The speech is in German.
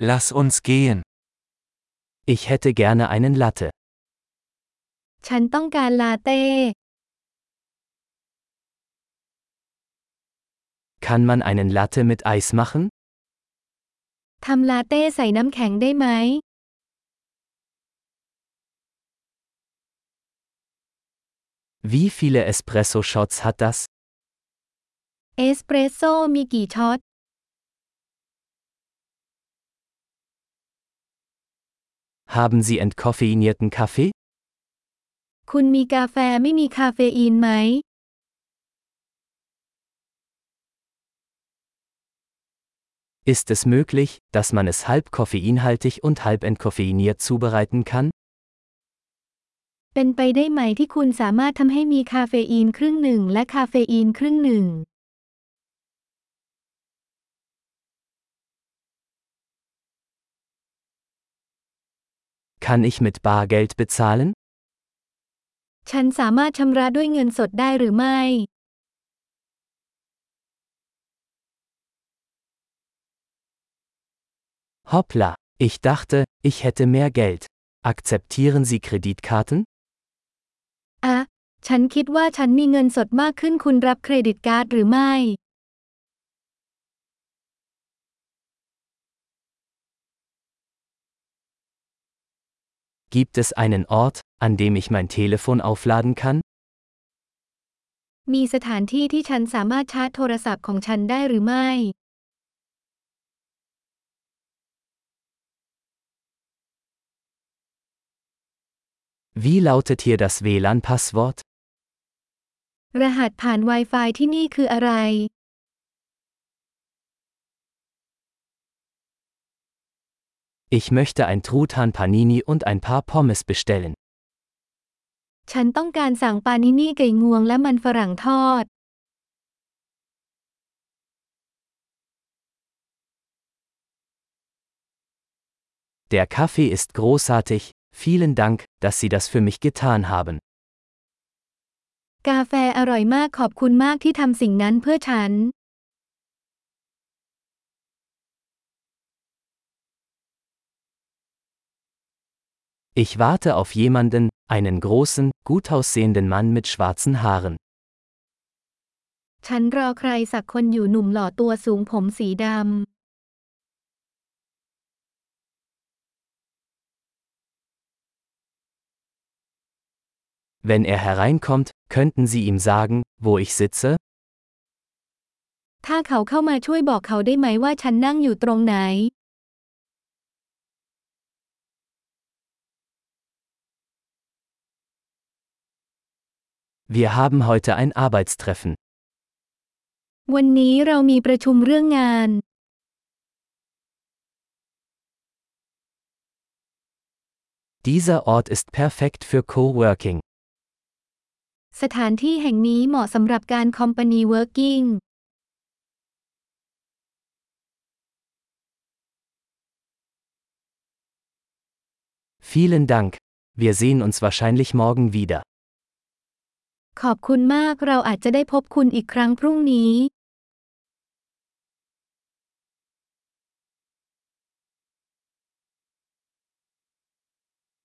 Lass uns gehen. Ich hätte gerne einen Latte. ฉันต้องการลาเต้ Kann man einen Latte mit Eis machen? ทำลาเต้ใส่น้ำแข็งได้ไหม Wie viele Espresso-Shots hat das? เอสเปรสโซ่มีกี่ช็อต Haben Sie entkoffeinierten Kaffee? คุณมีกาแฟไม่มีคาเฟอีนไหม Ist es möglich, dass man es halb koffeinhaltig und halb entkoffeiniert zubereiten kann? เป็นไปได้ไหมที่คุณสามารถทำให้มีคาเฟอีนครึ่งหนึ่งและคาเฟอีนครึ่งหนึ่ง Kann ich mit Bargeld bezahlen? ฉันสามารถชำระด้วยเงินสดได้หรือไม่ Hoppla, ich dachte, ich hätte mehr Geld. Akzeptieren Sie Kreditkarten? อะ ฉันคิดว่าฉันมีเงินสดมากขึ้นคุณรับเครดิตการ์ดหรือไม่ Gibt es einen Ort, an dem ich mein Telefon aufladen kann? มีสถานที่ที่ฉันสามารถชาร์จโทรศัพท์ของฉันได้หรือไม่ Wie lautet hier das WLAN-Passwort? รหัสผ่าน Wi-Fi ที่นี่คืออะไร Ich möchte ein Truthahn Panini und ein paar Pommes bestellen. ฉันต้องการสั่งปานินี่ไก่งวงและมันฝรั่งทอด Der Kaffee ist großartig, vielen Dank, dass Sie das für mich getan haben. กาแฟอร่อยมากขอบคุณมากที่ทำสิ่งนั้นเพื่อฉัน Ich warte auf jemanden, einen großen, gut aussehenden Mann mit schwarzen Haaren. ฉันรอใครสักคนอยู่หนุ่มหล่อตัวสูงผมสีดำ Wenn er hereinkommt, könnten Sie ihm sagen, wo ich sitze? ถ้าเขาเข้ามาช่วยบอกเขาได้ไหมว่าฉันนั่งอยู่ตรงไหน Wir haben heute ein Arbeitstreffen. วันนี้เรามีประชุมเรื่องงาน Dieser Ort ist perfekt für Coworking. สถานที่แห่งนี้เหมาะสำหรับการคอมพานีเวิร์กิ่ง Vielen Dank. Wir sehen uns wahrscheinlich morgen wieder. ขอบคุณมากเราอาจจะได้พบคุณอีกครั้งพรุ่งนี้